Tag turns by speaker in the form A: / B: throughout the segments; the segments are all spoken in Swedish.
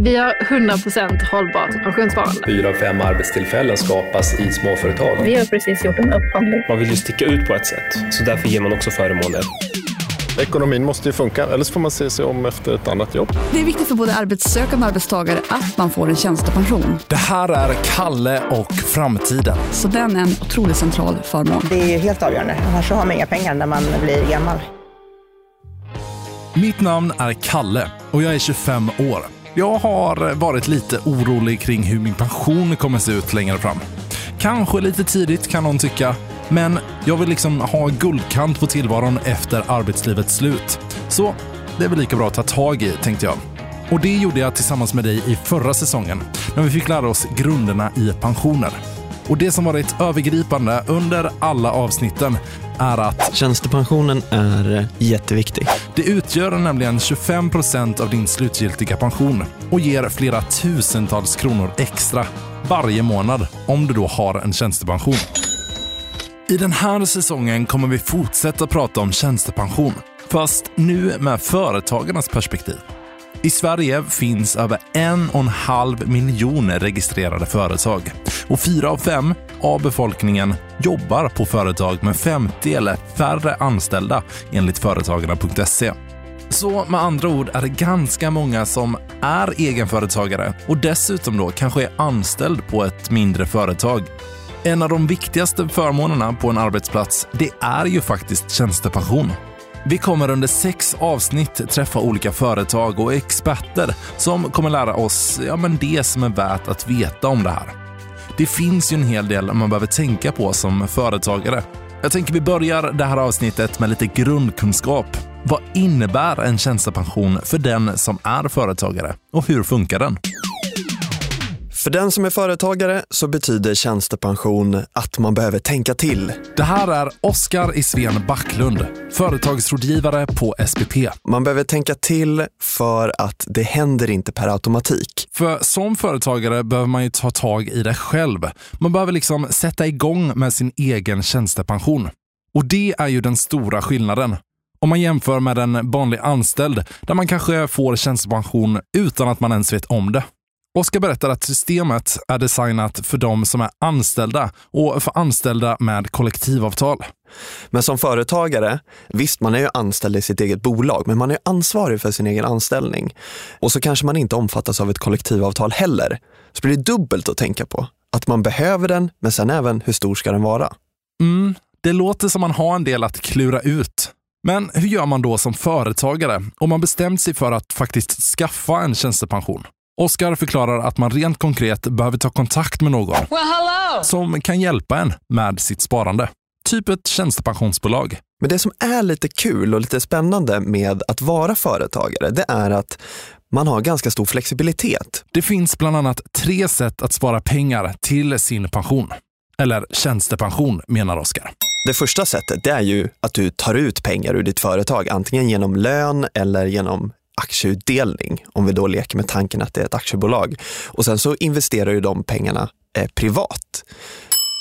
A: Vi har 100% hållbart pensionssparande.
B: Fyra av fem arbetstillfällen skapas i småföretag.
C: Vi har precis gjort en upphandling.
D: Man vill ju sticka ut på ett sätt, så därför ger man också förmåner.
E: Ekonomin måste ju funka, eller så får man se sig om efter ett annat jobb.
F: Det är viktigt för både arbetssökande och arbetstagare att man får en tjänstepension.
G: Det här är Kalle och framtiden.
F: Så den är en otroligt central förmån.
H: Det är helt avgörande, annars har man inga pengar när man blir gammal.
G: Mitt namn är Kalle och jag är 25 år. Jag har varit lite orolig kring hur min pension kommer se ut längre fram. Kanske lite tidigt kan någon tycka, men jag vill liksom ha guldkant på tillvaron efter arbetslivets slut. Så det är väl lika bra att ta tag i, tänkte jag. Och det gjorde jag tillsammans med dig i förra säsongen, när vi fick lära oss grunderna i pensioner. Och det som varit övergripande under alla avsnitten är att
I: Tjänstepensionen är jätteviktig.
G: det utgör nämligen 25 procent av din slutgiltiga pension och ger flera tusentals kronor extra varje månad om du då har en tjänstepension. I den här säsongen kommer vi fortsätta prata om tjänstepension, fast nu med företagarnas perspektiv. I Sverige finns över en och en halv miljon registrerade företag och fyra av fem av befolkningen jobbar på företag med 50 eller färre anställda enligt Företagarna.se. Så med andra ord är det ganska många som är egenföretagare och dessutom då kanske är anställd på ett mindre företag. En av de viktigaste förmånerna på en arbetsplats, det är ju faktiskt tjänstepension. Vi kommer under sex avsnitt träffa olika företag och experter som kommer lära oss ja, men det som är värt att veta om det här. Det finns ju en hel del man behöver tänka på som företagare. Jag tänker vi börjar det här avsnittet med lite grundkunskap. Vad innebär en tjänstepension för den som är företagare och hur funkar den?
I: För den som är företagare så betyder tjänstepension att man behöver tänka till.
G: Det här är Oskar Isven Backlund, företagsrådgivare på SPP.
I: Man behöver tänka till för att det händer inte per automatik.
G: För som företagare behöver man ju ta tag i det själv. Man behöver liksom sätta igång med sin egen tjänstepension. Och det är ju den stora skillnaden. Om man jämför med en vanlig anställd där man kanske får tjänstepension utan att man ens vet om det. Oskar berättar att systemet är designat för de som är anställda och för anställda med kollektivavtal.
I: Men som företagare, visst man är ju anställd i sitt eget bolag, men man är ansvarig för sin egen anställning. Och så kanske man inte omfattas av ett kollektivavtal heller. Så blir det dubbelt att tänka på. Att man behöver den, men sen även hur stor ska den vara?
G: Mm, det låter som man har en del att klura ut. Men hur gör man då som företagare om man bestämt sig för att faktiskt skaffa en tjänstepension? Oskar förklarar att man rent konkret behöver ta kontakt med någon som kan hjälpa en med sitt sparande. Typ ett tjänstepensionsbolag.
I: Men det som är lite kul och lite spännande med att vara företagare, det är att man har ganska stor flexibilitet.
G: Det finns bland annat tre sätt att spara pengar till sin pension. Eller tjänstepension menar Oskar.
I: Det första sättet det är ju att du tar ut pengar ur ditt företag, antingen genom lön eller genom aktieutdelning, om vi då leker med tanken att det är ett aktiebolag. Och sen så investerar ju de pengarna eh, privat.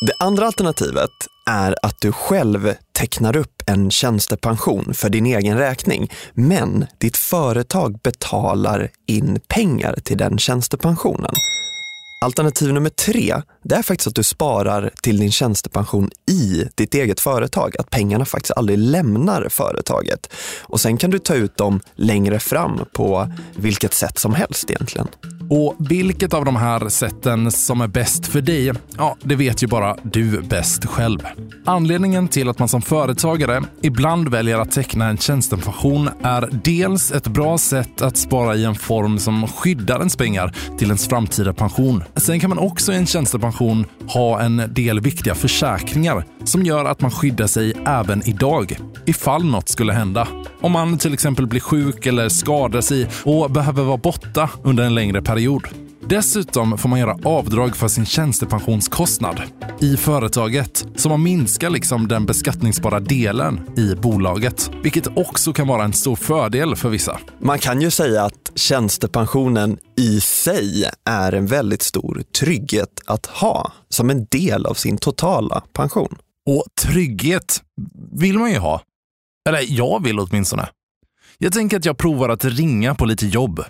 I: Det andra alternativet är att du själv tecknar upp en tjänstepension för din egen räkning, men ditt företag betalar in pengar till den tjänstepensionen. Alternativ nummer tre, det är faktiskt att du sparar till din tjänstepension i ditt eget företag. Att pengarna faktiskt aldrig lämnar företaget. Och sen kan du ta ut dem längre fram på vilket sätt som helst egentligen.
G: Och vilket av de här sätten som är bäst för dig, ja, det vet ju bara du bäst själv. Anledningen till att man som företagare ibland väljer att teckna en tjänstepension är dels ett bra sätt att spara i en form som skyddar ens pengar till ens framtida pension. Sen kan man också i en tjänstepension ha en del viktiga försäkringar som gör att man skyddar sig även idag, ifall något skulle hända. Om man till exempel blir sjuk eller skadar sig och behöver vara borta under en längre period. Dessutom får man göra avdrag för sin tjänstepensionskostnad i företaget, så man minskar liksom den beskattningsbara delen i bolaget, vilket också kan vara en stor fördel för vissa.
I: Man kan ju säga att tjänstepensionen i sig är en väldigt stor trygghet att ha som en del av sin totala pension.
G: Och trygghet vill man ju ha. Eller jag vill åtminstone. Jag tänker att jag provar att ringa på lite jobb.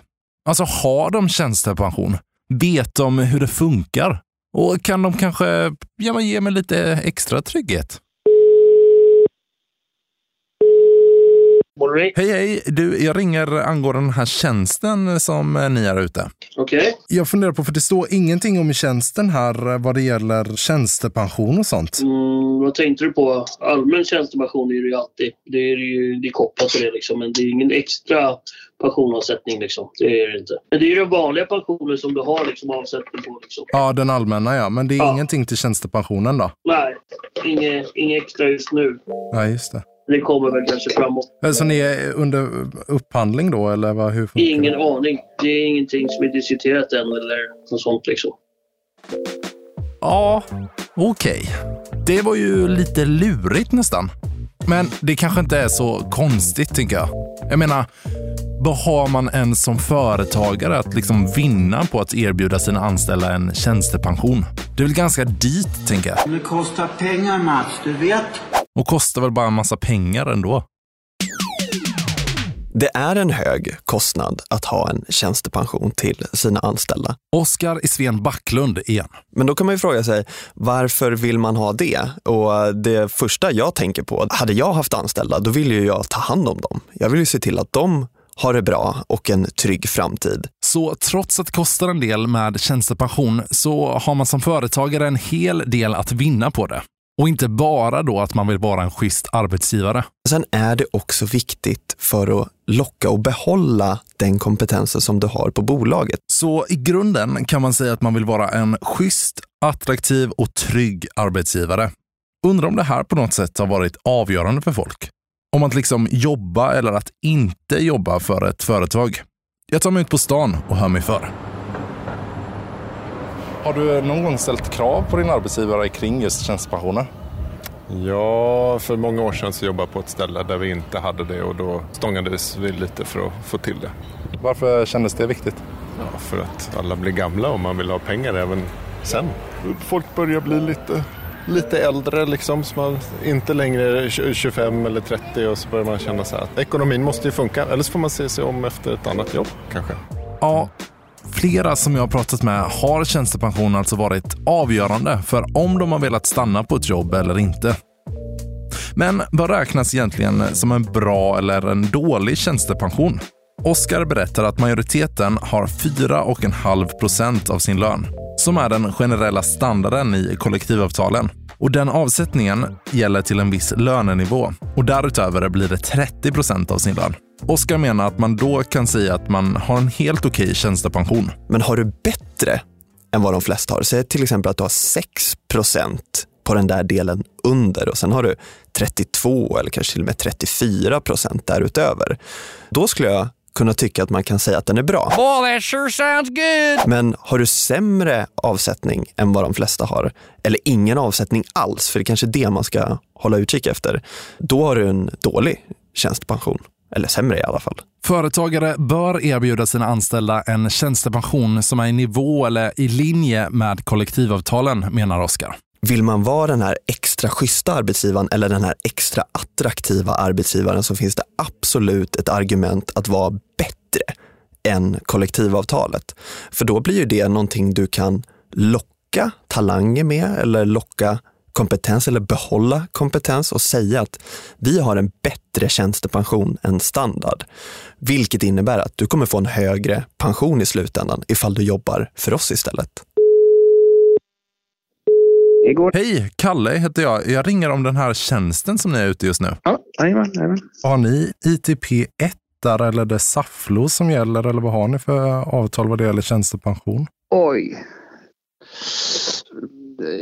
G: Alltså har de tjänstepension? Vet de hur det funkar? Och kan de kanske ja, ge mig lite extra trygghet? Hej, hej! Du, jag ringer angående den här tjänsten som eh, ni är ute.
J: Okej. Okay.
G: Jag funderar på, för det står ingenting om tjänsten här eh, vad det gäller tjänstepension och sånt.
J: Mm, vad tänkte du på? Allmän tjänstepension är det ju alltid. Det är ju det är kopplat till det liksom. Men det är ingen extra pensionsavsättning liksom. Det är det inte. Men det är ju den vanliga pensionen som du har liksom avsättning på liksom.
G: Ja, den allmänna ja. Men det är
J: Ja.
G: ingenting till tjänstepensionen då?
J: Nej, inget, inget extra just nu.
G: Nej, just det.
J: Det kommer väl kanske framåt.
G: Eh, Så ni är under upphandling då, eller vad, hur funkar
J: Ingen
G: det?
J: aning. Det är ingenting som är diskuterat än eller något sånt liksom.
G: Ja, okej. Det var ju lite lurigt nästan. Men det kanske inte är så konstigt, tänker jag. Jag menar, vad har man än som företagare att liksom vinna på att erbjuda sina anställda en tjänstepension? Det är väl ganska dyrt, tänker jag.
K: Det kostar pengar Mats, du vet.
G: Och kostar väl bara en massa pengar ändå.
I: Det är en hög kostnad att ha en tjänstepension till sina anställda.
G: Oskar Sven Backlund igen.
I: Men då kan man ju fråga sig, varför vill man ha det? Och det första jag tänker på, hade jag haft anställda, då vill ju jag ta hand om dem. Jag vill ju se till att de har det bra och en trygg framtid.
G: Så trots att det kostar en del med tjänstepension så har man som företagare en hel del att vinna på det. Och inte bara då att man vill vara en schysst arbetsgivare.
I: Sen är det också viktigt för att locka och behålla den kompetensen som du har på bolaget.
G: Så i grunden kan man säga att man vill vara en schysst, attraktiv och trygg arbetsgivare. Undrar om det här på något sätt har varit avgörande för folk. Om att liksom jobba eller att inte jobba för ett företag. Jag tar mig ut på stan och hör mig för. Har du någon gång ställt krav på din arbetsgivare kring just tjänstepensioner?
E: Ja, för många år sedan så jobbade jag på ett ställe där vi inte hade det och då stångades vi lite för att få till det.
G: Varför kändes det viktigt?
E: Ja, för att alla blir gamla och man vill ha pengar även sen. Folk börjar bli lite, lite äldre liksom, så man inte längre är 20 25 eller 30 och så börjar man känna så här att ekonomin måste ju funka. Eller så får man se sig om efter ett annat jobb kanske.
G: Ja, flera som jag har pratat med har tjänstepension alltså varit avgörande för om de har velat stanna på ett jobb eller inte. Men vad räknas egentligen som en bra eller en dålig tjänstepension? Oskar berättar att majoriteten har 4,5 procent av sin lön, som är den generella standarden i kollektivavtalen. Och den avsättningen gäller till en viss lönenivå och därutöver blir det 30 procent av sin lön. Oskar menar att man då kan säga att man har en helt okej tjänstepension.
I: Men har du bättre än vad de flesta har, säg till exempel att du har 6% på den där delen under och sen har du 32 eller kanske till och med 34 procent därutöver. Då skulle jag kunna tycka att man kan säga att den är bra.
L: Oh, that sure sounds good!
I: Men har du sämre avsättning än vad de flesta har, eller ingen avsättning alls, för det är kanske är det man ska hålla utkik efter, då har du en dålig tjänstepension. Eller sämre i alla fall.
G: Företagare bör erbjuda sina anställda en tjänstepension som är i nivå eller i linje med kollektivavtalen, menar Oskar.
I: Vill man vara den här extra schyssta arbetsgivaren eller den här extra attraktiva arbetsgivaren så finns det absolut ett argument att vara bättre än kollektivavtalet. För då blir ju det någonting du kan locka talanger med eller locka kompetens eller behålla kompetens och säga att vi har en bättre tjänstepension än standard. Vilket innebär att du kommer få en högre pension i slutändan ifall du jobbar för oss istället.
G: Hej, Kalle heter jag. Jag ringer om den här tjänsten som ni är ute just nu.
M: Ja, jajamän, jajamän.
G: Har ni ITP 1 eller det Saflo som gäller eller vad har ni för avtal vad det gäller tjänstepension?
M: Oj.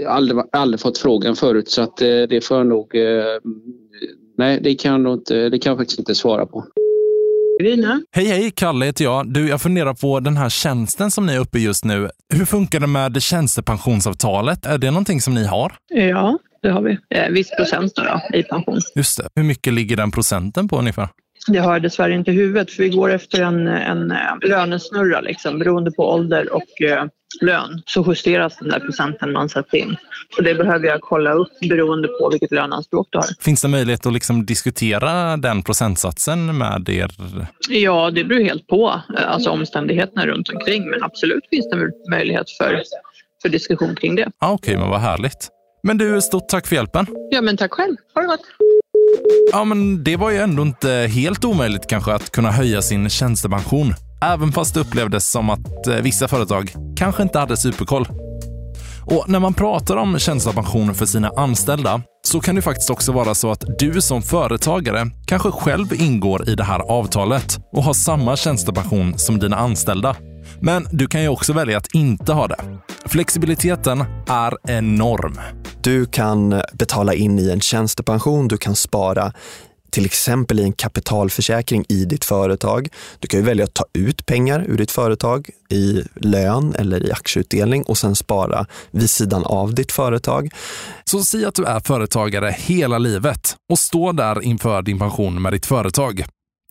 M: Jag har aldrig, aldrig fått frågan förut så att eh, det får jag nog... Eh, nej, det kan jag inte, det kan jag faktiskt inte svara på.
A: Grina.
G: Hej, hej, Kalle heter jag. Du, jag funderar på den här tjänsten som ni är uppe i just nu. Hur funkar det med tjänstepensionsavtalet? Är det någonting som ni har?
C: Ja, det har vi. Eh, viss procent då, då, i pension.
G: Just det. Hur mycket ligger den procenten på ungefär?
N: Det har jag dessvärre inte i huvudet för vi går efter en, en lönesnurra liksom. Beroende på ålder och eh, lön så justeras den där procenten man sätter in. Så det behöver jag kolla upp beroende på vilket löneanspråk du har.
G: Finns det möjlighet att liksom diskutera den procentsatsen med er?
N: Ja, det beror helt på alltså omständigheterna runt omkring. Men absolut finns det möjlighet för, för diskussion kring det.
G: Ah, Okej, okay, men vad härligt. Men du, stort tack för hjälpen.
N: Ja, men tack själv. Ha det gott.
G: Ja, men det var ju ändå inte helt omöjligt kanske att kunna höja sin tjänstepension. Även fast det upplevdes som att eh, vissa företag kanske inte hade superkoll. Och när man pratar om tjänstepension för sina anställda så kan det faktiskt också vara så att du som företagare kanske själv ingår i det här avtalet och har samma tjänstepension som dina anställda. Men du kan ju också välja att inte ha det. Flexibiliteten är enorm.
I: Du kan betala in i en tjänstepension, du kan spara till exempel i en kapitalförsäkring i ditt företag. Du kan ju välja att ta ut pengar ur ditt företag i lön eller i aktieutdelning och sen spara vid sidan av ditt företag.
G: Så säg att du är företagare hela livet och står där inför din pension med ditt företag.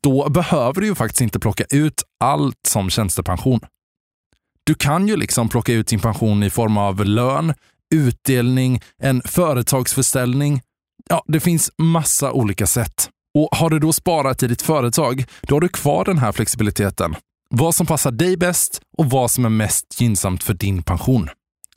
G: Då behöver du ju faktiskt inte plocka ut allt som tjänstepension. Du kan ju liksom plocka ut din pension i form av lön, utdelning, en företagsförsäljning. Ja, det finns massa olika sätt. Och har du då sparat i ditt företag, då har du kvar den här flexibiliteten. Vad som passar dig bäst och vad som är mest gynnsamt för din pension.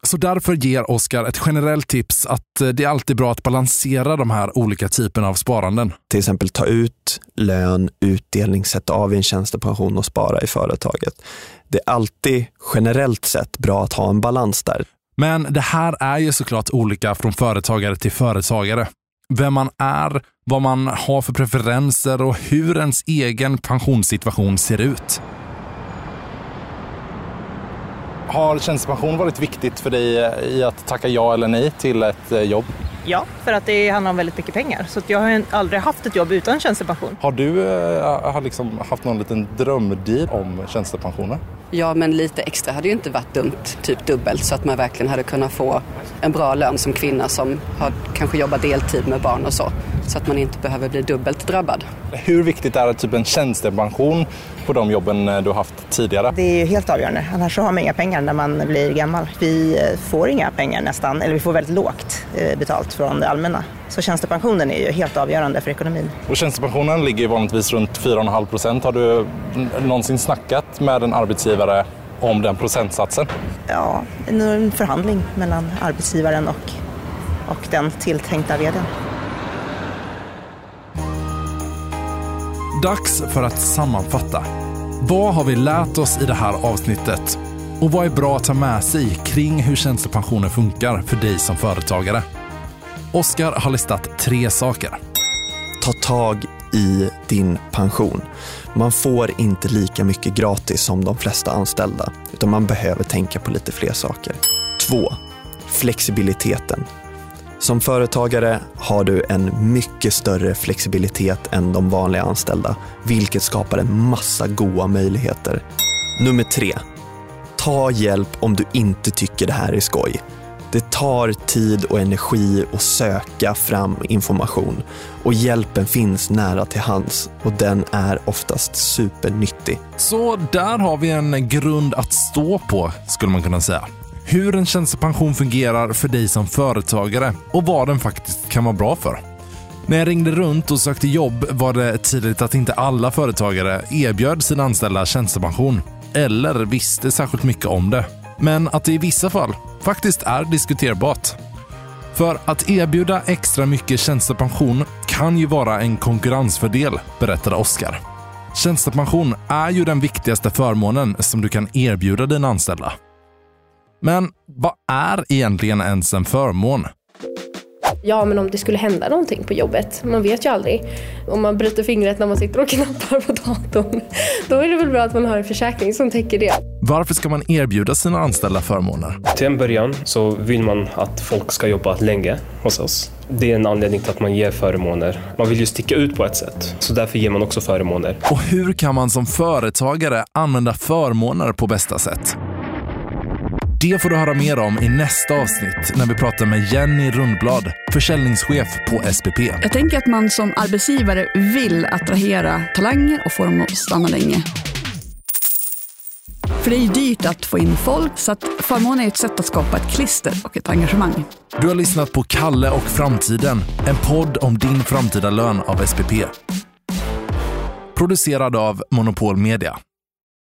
G: Så därför ger Oskar ett generellt tips att eh, det är alltid bra att balansera de här olika typerna av sparanden.
I: Till exempel ta ut lön, utdelning, sätta av i en tjänstepension och spara i företaget. Det är alltid generellt sett bra att ha en balans där.
G: Men det här är ju såklart olika från företagare till företagare. Vem man är, vad man har för preferenser och hur ens egen pensionssituation ser ut. Har tjänstepension varit viktigt för dig i att tacka ja eller nej till ett eh, jobb?
H: Ja, för att det handlar om väldigt mycket pengar. Så jag har aldrig haft ett jobb utan tjänstepension.
G: Har du äh, liksom haft någon liten drömdeal om tjänstepensionen?
O: Ja, men lite extra hade ju inte varit dumt, typ dubbelt, så att man verkligen hade kunnat få en bra lön som kvinna som har kanske jobbat deltid med barn och så. Så att man inte behöver bli dubbelt drabbad.
G: Hur viktigt är typ en tjänstepension på de jobben eh, du har haft tidigare?
H: Det är ju helt avgörande, annars så har man inga pengar när man blir gammal. Vi eh, får inga pengar nästan, eller vi får väldigt lågt eh, betalt från det allmänna. Så tjänstepensionen är ju helt avgörande för ekonomin.
G: Och tjänstepensionen ligger ju vanligtvis runt 4,5 procent. Har du någonsin snackat med en arbetsgivare om den procentsatsen?
H: Ja, en förhandling mellan arbetsgivaren och, och den tilltänkta vdn.
G: Dags för att sammanfatta. Vad har vi lärt oss i det här avsnittet? Och vad är bra att ta med sig kring hur tjänstepensionen funkar för dig som företagare? Oskar har listat tre saker.
I: Ta tag i din pension. Man får inte lika mycket gratis som de flesta anställda, utan man behöver tänka på lite fler saker. Två, flexibiliteten. Som företagare har du en mycket större flexibilitet än de vanliga anställda, vilket skapar en massa goda möjligheter. Nummer tre, ta hjälp om du inte tycker det här är skoj. Det tar tid och energi att söka fram information och hjälpen finns nära till hands och den är oftast supernyttig.
G: Så där har vi en grund att stå på skulle man kunna säga. Hur en tjänstepension fungerar för dig som företagare och vad den faktiskt kan vara bra för. När jag ringde runt och sökte jobb var det tydligt att inte alla företagare erbjöd sina anställda tjänstepension eller visste särskilt mycket om det. Men att det i vissa fall faktiskt är diskuterbart. För att erbjuda extra mycket tjänstepension kan ju vara en konkurrensfördel, berättade Oskar. Tjänstepension är ju den viktigaste förmånen som du kan erbjuda dina anställda. Men vad är egentligen ens en förmån?
P: Ja, men om det skulle hända någonting på jobbet, man vet ju aldrig. Om man bryter fingret när man sitter och knappar på datorn, då är det väl bra att man har en försäkring som täcker det.
G: Varför ska man erbjuda sina anställda förmåner?
D: Till en början så vill man att folk ska jobba länge hos oss. Det är en anledning till att man ger förmåner. Man vill ju sticka ut på ett sätt, så därför ger man också förmåner.
G: Och hur kan man som företagare använda förmåner på bästa sätt? Det får du höra mer om i nästa avsnitt när vi pratar med Jenny Rundblad, försäljningschef på SPP.
F: Jag tänker att man som arbetsgivare vill attrahera talanger och få dem att stanna länge. För det är ju dyrt att få in folk, så att förmånen är ett sätt att skapa ett klister och ett engagemang.
G: Du har lyssnat på Kalle och framtiden, en podd om din framtida lön av SPP. Producerad av Monopol Media.